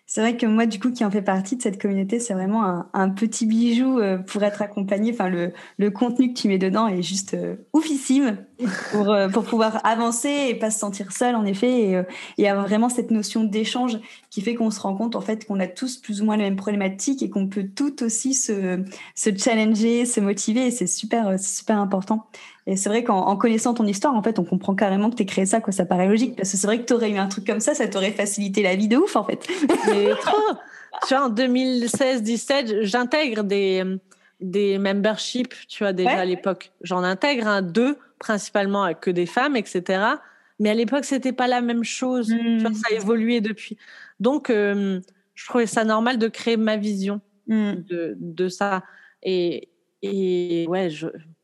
C'est vrai que moi, du coup, qui en fait partie de cette communauté, c'est vraiment un, petit bijou euh, pour être accompagné. Enfin, le, contenu que tu mets dedans est juste euh, oufissime pour, euh, pour pouvoir avancer et pas se sentir seul, en effet, et, avoir vraiment cette notion d'échange qui fait qu'on se rend compte, en fait, qu'on a tous plus ou moins les mêmes problématiques et qu'on peut tout aussi se, challenger, se motiver. Et c'est super, super important. Et c'est vrai qu'en connaissant ton histoire, en fait, on comprend carrément que tu créé ça, quoi. Ça paraît logique. Parce que c'est vrai que tu aurais eu un truc comme ça, ça t'aurait facilité la vie de ouf, en fait. trop Tu vois, en 2016-17, j'intègre des, des memberships, tu vois, déjà à l'époque. J'en intègre un, deux, principalement avec que des femmes, etc. Mais à l'époque, c'était pas la même chose. Mmh. ça a évolué depuis. Donc, je trouvais ça normal de créer ma vision mmh. de, de, ça. Et, et ouais,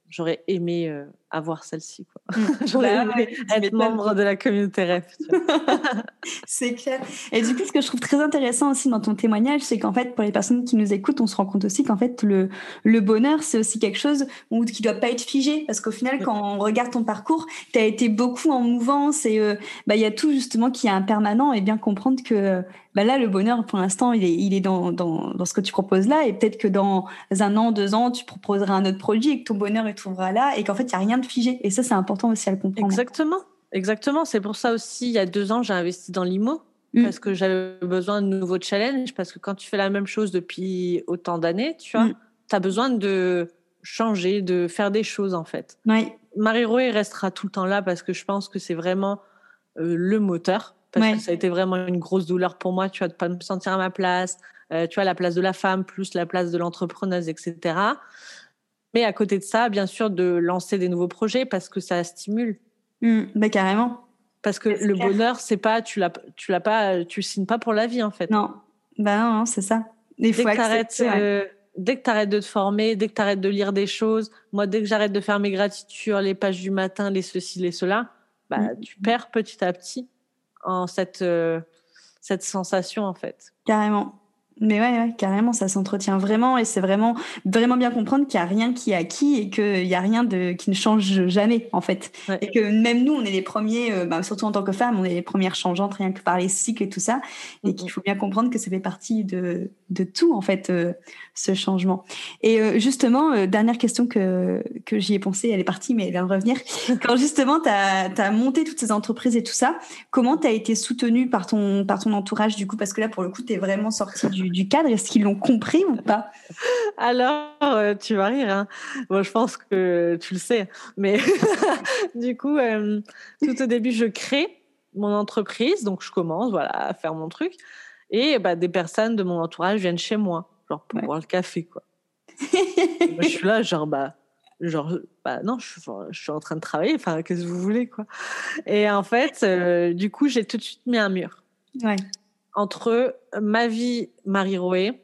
j'aurais aimé avoir celle-ci. Mmh. J'aurais bah aimé être membre de la communauté REF. c'est clair. Et du coup, ce que je trouve très intéressant aussi dans ton témoignage, c'est qu'en fait, pour les personnes qui nous écoutent, on se rend compte aussi qu'en fait, le, le bonheur, c'est aussi quelque chose où, qui ne doit pas être figé. Parce qu'au final, quand on regarde ton parcours, tu as été beaucoup en mouvance et euh, bah, il y a tout justement qui est impermanent et bien comprendre que bah là, le bonheur, pour l'instant, il est, il est dans, dans, dans, ce que tu proposes là. Et peut-être que dans un an, deux ans, tu proposeras un autre produit et que ton bonheur, il trouvera là. Et qu'en fait, il n'y a rien de figé. Et ça, c'est important aussi à le comprendre. Exactement. Exactement. C'est pour ça aussi, il y a deux ans, j'ai investi dans l'IMO. Mm. Parce que j'avais besoin de nouveaux challenges. Parce que quand tu fais la même chose depuis autant d'années, tu vois, mm. tu as besoin de changer, de faire des choses, en fait. Oui. Marie-Roé restera tout le temps là parce que je pense que c'est vraiment euh, le moteur parce que ça a été vraiment une grosse douleur pour moi, tu vois, de pas me sentir à ma place, euh, tu vois, la place de la femme plus la place de l'entrepreneuse, etc. Mais à côté de ça, bien sûr, de lancer des nouveaux projets parce que ça stimule. Mmh, bah carrément. Parce que le bonheur, c'est pas, tu l'as, tu l'as pas, tu signes pas pour la vie en fait. Non, bah non, c'est ça. dès, que arrêtes, euh, dès que tu arrêtes de te former, dès que tu arrêtes de lire des choses, moi, dès que j'arrête de faire mes gratitudes, les pages du matin, les ceci, les cela, bah, mmh. tu perds petit à petit en cette, euh, cette sensation, en fait. Carrément. Mais ouais, carrément, ça s'entretient vraiment et c'est vraiment vraiment bien comprendre qu'il n'y a rien qui est acquis et qu'il n'y a rien de qui ne change jamais en fait. Et que même nous, on est les premiers, euh, bah, surtout en tant que femmes, on est les premières changeantes rien que par les cycles et tout ça, et qu'il faut bien comprendre que ça fait partie de, de tout en fait euh, ce changement. Et euh, justement, dernière question que que j'y ai pensé, elle est partie, mais elle de revenir. Quand justement tu as, as, monté toutes ces entreprises et tout ça, comment tu as été soutenue par ton par ton entourage du coup? Parce que là, pour le coup, tu es vraiment sortie du du, cadre Est-ce qu'ils l'ont compris ou pas? Alors, euh, tu vas rire. Hein. Bon, je pense que tu le sais. Mais du coup, euh, tout au début, je crée mon entreprise. Donc, je commence voilà, à faire mon truc. Et bah, des personnes de mon entourage viennent chez moi, genre pour boire le café. Quoi. je suis là, genre, bah, genre bah non je, je, suis en train de travailler enfin qu'est-ce que vous voulez quoi? Et en fait euh, du coup j'ai tout de suite mis un mur ouais entre ma vie, Marie Roé.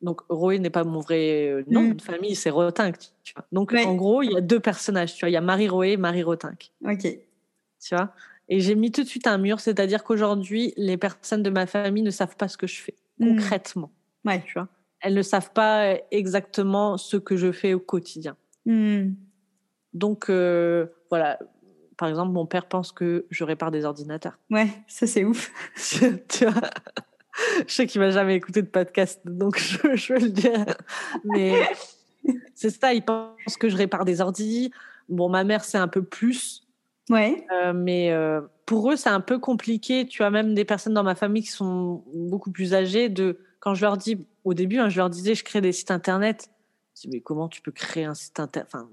Donc, Roé n'est pas mon vrai euh, nom mm. de famille, c'est Rotinck. Tu vois. Donc, en gros, il y a deux personnages. Tu vois, il y a Marie Roé et Marie Rotinck. Ok. Tu vois Et j'ai mis tout de suite un mur, c'est-à-dire qu'aujourd'hui, les personnes de ma famille ne savent pas ce que je fais mm. concrètement. Ouais. Tu vois Elles ne savent pas exactement ce que je fais au quotidien. Mm. Donc, euh, voilà, par exemple, mon père pense que je répare des ordinateurs. Ouais, ça c'est ouf. tu vois je sais qu'il m'a jamais écouté de podcast, donc je, je veux le dire. Mais c'est ça, il pense que je répare des ordis. Bon, ma mère, c'est un peu plus. Ouais. Euh, mais euh, pour eux, c'est un peu compliqué. Tu as même des personnes dans ma famille qui sont beaucoup plus âgées. De quand je leur dis au début, hein, je leur disais, je crée des sites internet. Je dis, mais comment tu peux créer un site internet enfin,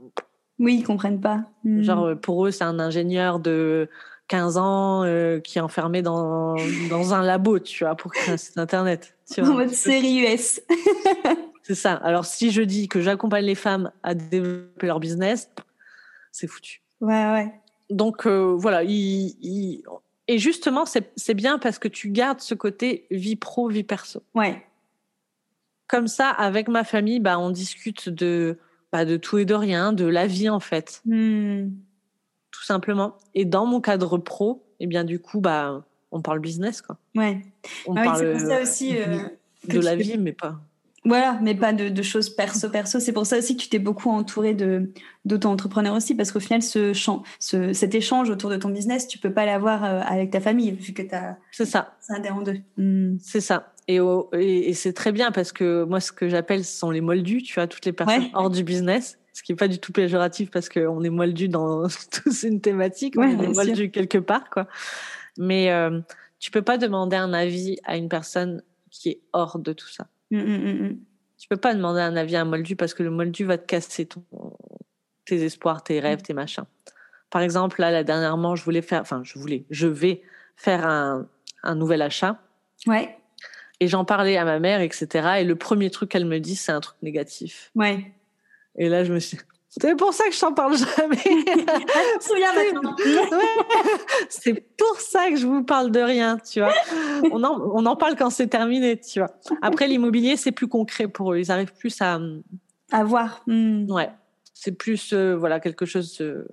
oui, ils comprennent pas. Hmm. Genre, euh, pour eux, c'est un ingénieur de 15 ans euh, qui est enfermé dans, dans un labo, tu vois, pour créer un site internet. Tu vois, en mode série US. c'est ça. Alors, si je dis que j'accompagne les femmes à développer leur business, c'est foutu. Ouais, ouais. Donc, euh, voilà. Et justement, c'est bien parce que tu gardes ce côté vie pro, vie perso. Ouais. Comme ça, avec ma famille, bah, on discute de pas de tout et de rien, de la vie en fait. Hmm. Tout simplement. Et dans mon cadre pro, et eh bien du coup, bah, on parle business quoi. Ouais. On ah parle oui, ça aussi, euh, de, la vie, mais pas. Voilà, mais pas de, choses perso-perso. C'est pour ça aussi que tu t'es beaucoup entouré de d'auto-entrepreneurs aussi, parce qu'au final, ce, ce, cet échange autour de ton business, tu peux pas l'avoir euh, avec ta famille, vu que tu as. C'est ça. C'est un des en deux. Hmm. C'est ça. Et, et, c'est très bien parce que moi, ce que j'appelle, ce sont les moldus, tu vois, toutes les personnes hors du business, ce qui est pas du tout péjoratif parce qu'on est moldus dans tous une thématique, on est moldus quelque part, quoi. Mais euh, tu peux pas demander un avis à une personne qui est hors de tout ça. Tu mmh, mmh, mmh, Tu peux pas demander un avis à un moldu parce que le moldu va te casser ton, tes espoirs, tes rêves, tes machins. Par exemple, là, dernièrement, je voulais faire, enfin, je voulais, je vais faire un, un nouvel achat. Ouais. Et j'en parlais à ma mère, etc. Et le premier truc qu'elle me dit, c'est un truc négatif. Ouais. Et là, je me suis C'est pour ça que je t'en parle jamais. c'est pour ça que je vous parle de rien, tu vois. On en, on en parle quand c'est terminé, tu vois. Après, l'immobilier, c'est plus concret pour eux. Ils arrivent plus à. À voir. Hmm. Ouais. C'est plus, euh, voilà, quelque chose de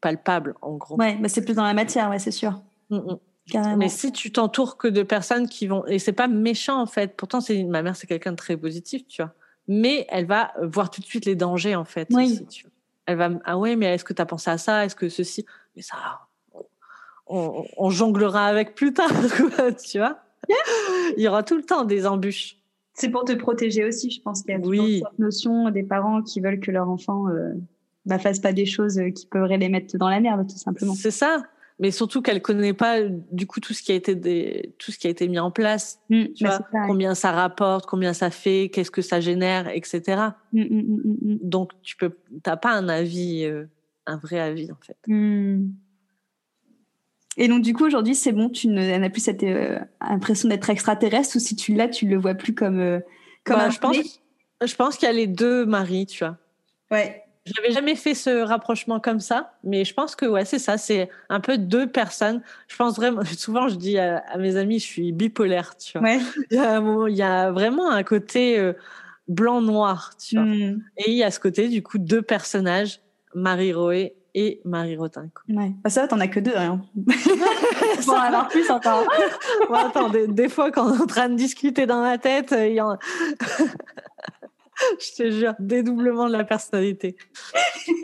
palpable, en gros. Ouais, mais c'est plus dans la matière, ouais, c'est sûr. Mm, Mais si tu t'entoures que de personnes qui vont, et c'est pas méchant en fait. Pourtant, c'est ma mère, c'est quelqu'un de très positif, tu vois. Mais elle va voir tout de suite les dangers en fait. Oui. Elle va, ah ouais, mais est-ce que tu as pensé à ça? Est-ce que ceci? Mais ça, on, jonglera avec plus tard, tu vois. Il y aura tout le temps des embûches. C'est pour te protéger aussi, je pense qu'il y a oui. cette notion des parents qui veulent que leur enfant euh, bah, fasse pas des choses qui pourraient les mettre dans la merde, tout simplement. C'est ça mais surtout qu'elle connaît pas du coup tout ce qui a été des, tout ce qui a été mis en place. Mmh, tu bah, vois, combien ça rapporte combien ça fait qu'est-ce que ça génère etc mmh, mmh, donc tu peux t'as pas un avis euh, un vrai avis en fait. Et donc du coup aujourd'hui c'est bon tu n'as plus cette euh, impression d'être extraterrestre ou si tu l'as tu le vois plus comme euh, comme bah, je pense je pense qu'il y a les deux maris tu vois. Ouais je n'avais jamais fait ce rapprochement comme ça, mais je pense que ouais, c'est ça, c'est un peu deux personnes. Je pense vraiment, souvent je dis à, mes amis, je suis bipolaire, tu vois. Il, y a vraiment un côté euh, blanc-noir, tu vois. Hmm. Et il y a ce côté, du coup, deux personnages, Marie Roé et Marie Rotin. Ouais. Bah ça, t'en as que deux, rien. Bon, alors plus encore. attends, des, fois, quand on est en train de discuter dans ma tête, il y en... je te jure, dédoublement de la personnalité.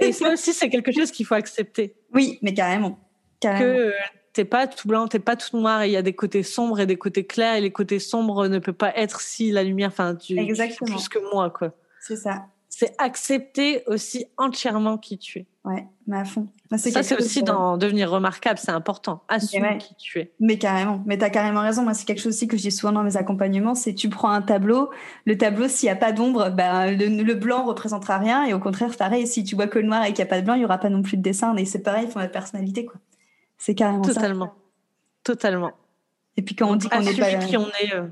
Et ça aussi, c'est quelque chose qu'il faut accepter. Oui, mais carrément. carrément. Que euh, t'es pas tout blanc, t'es pas tout noir, et il y a des côtés sombres et des côtés clairs, et les côtés sombres ne peuvent pas être si la lumière, enfin, tu, Exactement. plus que moi, quoi. C'est ça. C'est accepter aussi entièrement qui tu es. Ouais, mais à fond. ça, c'est aussi dans devenir remarquable, c'est important. Assumer qui tu es. Mais carrément. Mais tu as carrément raison. Moi, c'est quelque chose aussi que je dis souvent dans mes accompagnements c'est tu prends un tableau. Le tableau, s'il n'y a pas d'ombre, ben, le, blanc représentera rien. Et au contraire, pareil, si tu vois que le noir et qu'il n'y a pas de blanc, il n'y aura pas non plus de dessin. Et c'est pareil, font la personnalité. quoi. C'est carrément Totalement. ça. Totalement. Et puis quand on dit qu'on n'est pas. qui on est, euh,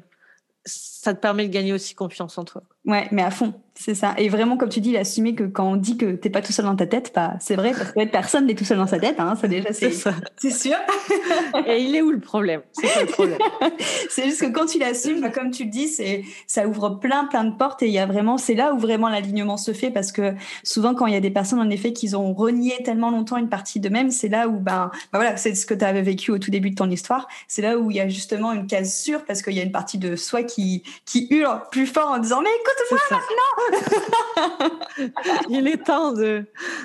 ça te permet de gagner aussi confiance en toi. Ouais, mais à fond, c'est ça. Et vraiment, comme tu dis, assumer que quand on dit que t'es pas tout seul dans ta tête, bah, c'est vrai, parce que personne n'est tout seul dans sa tête, hein, ça déjà, c'est C'est sûr. Et il est où le problème? C'est le problème? C'est juste que quand tu l'assumes, bah, comme tu le dis, c'est, ça ouvre plein, plein de portes et il y a vraiment, c'est là où vraiment l'alignement se fait parce que souvent, quand il y a des personnes, en effet, qui ont renié tellement longtemps une partie d'eux-mêmes, c'est là où, ben, bah, voilà, c'est ce que tu avais vécu au tout début de ton histoire. C'est là où il y a justement une case sûre parce qu'il y a une partie de soi qui, qui hurle plus fort en disant, mais écoute, il est temps de.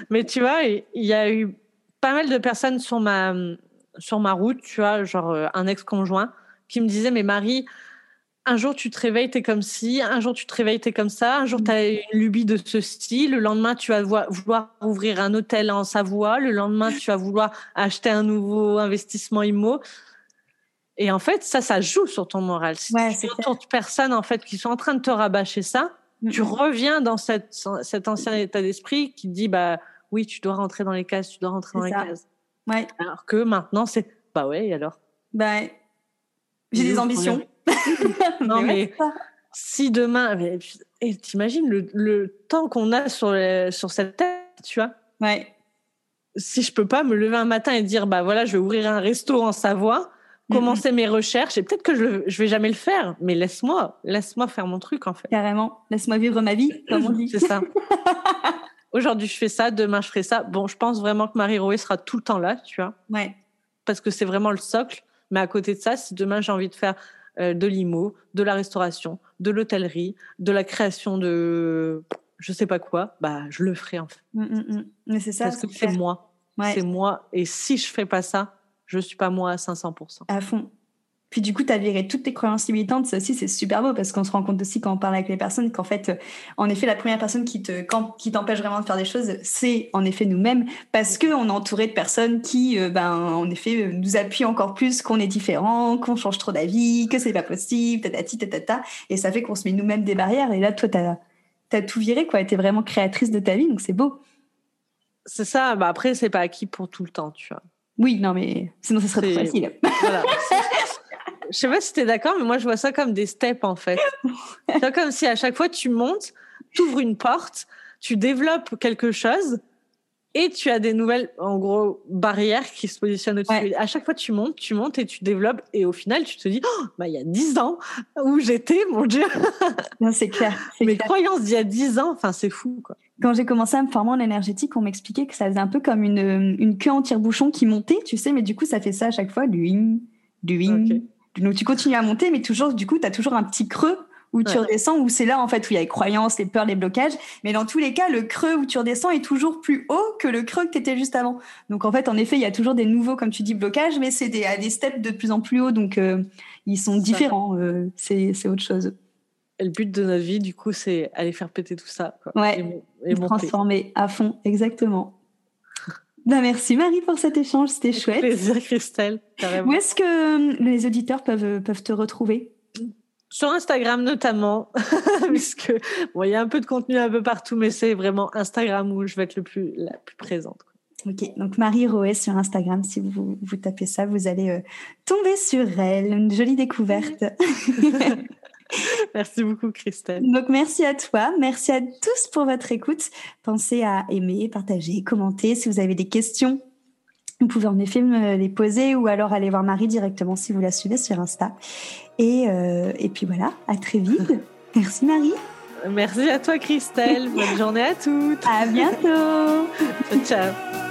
Mais tu vois, il y a eu pas mal de personnes sur ma, sur ma route, tu vois, genre euh, un ex-conjoint, qui me disait Mais Marie, un jour tu te réveilles, t'es comme ci, un jour tu te réveilles, t'es comme ça, un jour tu as une lubie de ce style, le lendemain tu vas vouloir ouvrir un hôtel en Savoie, le lendemain tu vas vouloir acheter un nouveau investissement IMO. Et en fait, ça, ça joue sur ton moral. Si ouais, tu de personnes en fait qui sont en train de te rabâcher ça, tu reviens dans cette, cet ancien état d'esprit qui dit bah oui, tu dois rentrer dans les cases, tu dois rentrer dans les cases. Ouais. Alors que maintenant, c'est bah ouais, et alors? Bah, j'ai des ambitions. non, mais, si demain, et t'imagines le, le temps qu'on a sur, sur cette tête, tu vois? Ouais. Si je peux pas me lever un matin et dire bah voilà, je vais ouvrir un resto en Savoie, commencer mes recherches et peut-être que je, je vais jamais le faire, mais laisse-moi, laisse-moi faire mon truc en fait. Carrément, laisse-moi vivre ma vie, comme on dit. C'est ça. Aujourd'hui, je fais ça, demain, je ferai ça. Bon, je pense vraiment que Marie Roé sera tout le temps là, tu vois. Ouais. Parce que c'est vraiment le socle. Mais à côté de ça, si demain j'ai envie de faire euh, de l'IMO, de la restauration, de l'hôtellerie, de la création de je sais pas quoi, bah je le ferai en fait. Mmh, mmh, mmh. Mais c'est ça. Parce que c'est moi. C'est moi. Et si je fais pas ça, je suis pas moi à 500%. À fond. Puis du coup, tu as viré toutes tes croyances limitantes. Ça aussi, c'est super beau parce qu'on se rend compte aussi quand on parle avec les personnes qu'en fait, euh, en effet, la première personne qui te, qui t'empêche vraiment de faire des choses, c'est en effet nous-mêmes parce qu'on est entouré de personnes qui, euh, ben, en effet, nous appuient encore plus qu'on est différent, qu'on change trop d'avis, que c'est pas possible, tatati, tatata. Et ça fait qu'on se met nous-mêmes des barrières. Et là, toi, tu as, tout viré, quoi. Tu es vraiment créatrice de ta vie, donc c'est beau. C'est ça. Bah après, c'est pas acquis pour tout le temps, tu vois. Oui, non, mais sinon, ce serait trop facile. Voilà. je sais pas si tu es d'accord, mais moi, je vois ça comme des steps, en fait. c'est comme si à chaque fois, tu montes, tu ouvres une porte, tu développes quelque chose et tu as des nouvelles, en gros, barrières qui se positionnent au-dessus. À chaque fois, tu montes, tu montes et tu développes. Et au final, tu te dis, oh, bah, il y a 10 ans où j'étais, mon Dieu. Non, c'est clair. Mes croyances d'il y a 10 ans, enfin, c'est fou, quoi. Quand j'ai commencé à me former en énergétique, on m'expliquait que ça faisait un peu comme une, une queue en tire-bouchon qui montait, tu sais, mais du coup, ça fait ça à chaque fois, du wing, du wing. Donc, tu continues à monter, mais toujours, du coup, tu as toujours un petit creux où tu redescends, où c'est là en fait où il y a les croyances, les peurs, les blocages. Mais dans tous les cas, le creux où tu redescends est toujours plus haut que le creux que tu étais juste avant. Donc en fait, en effet, il y a toujours des nouveaux, comme tu dis, blocages, mais c'est des, à des steps de plus en plus haut. Donc euh, ils sont différents. Euh, c'est autre chose. Le but de notre vie, du coup, c'est aller faire péter tout ça. Quoi, ouais, et, transformer à fond, exactement. Ben merci Marie pour cet échange, c'était chouette. Plaisir Christelle. Où est-ce que euh, les auditeurs peuvent, peuvent te retrouver? Sur Instagram notamment, puisque bon, il y a un peu de contenu un peu partout, mais c'est vraiment Instagram où je vais être le plus, la plus présente. Ok, donc Marie Roé sur Instagram, si vous, vous tapez ça, vous allez euh, tomber sur elle. Une jolie découverte. merci beaucoup Christelle. Donc merci à toi, merci à tous pour votre écoute. Pensez à aimer, partager, commenter. Si vous avez des questions, vous pouvez en effet me les poser ou alors aller voir Marie directement si vous la suivez sur Insta. Et, euh, et puis voilà, à très vite. Merci Marie. Merci à toi Christelle. Bonne journée à toutes. À bientôt. ciao.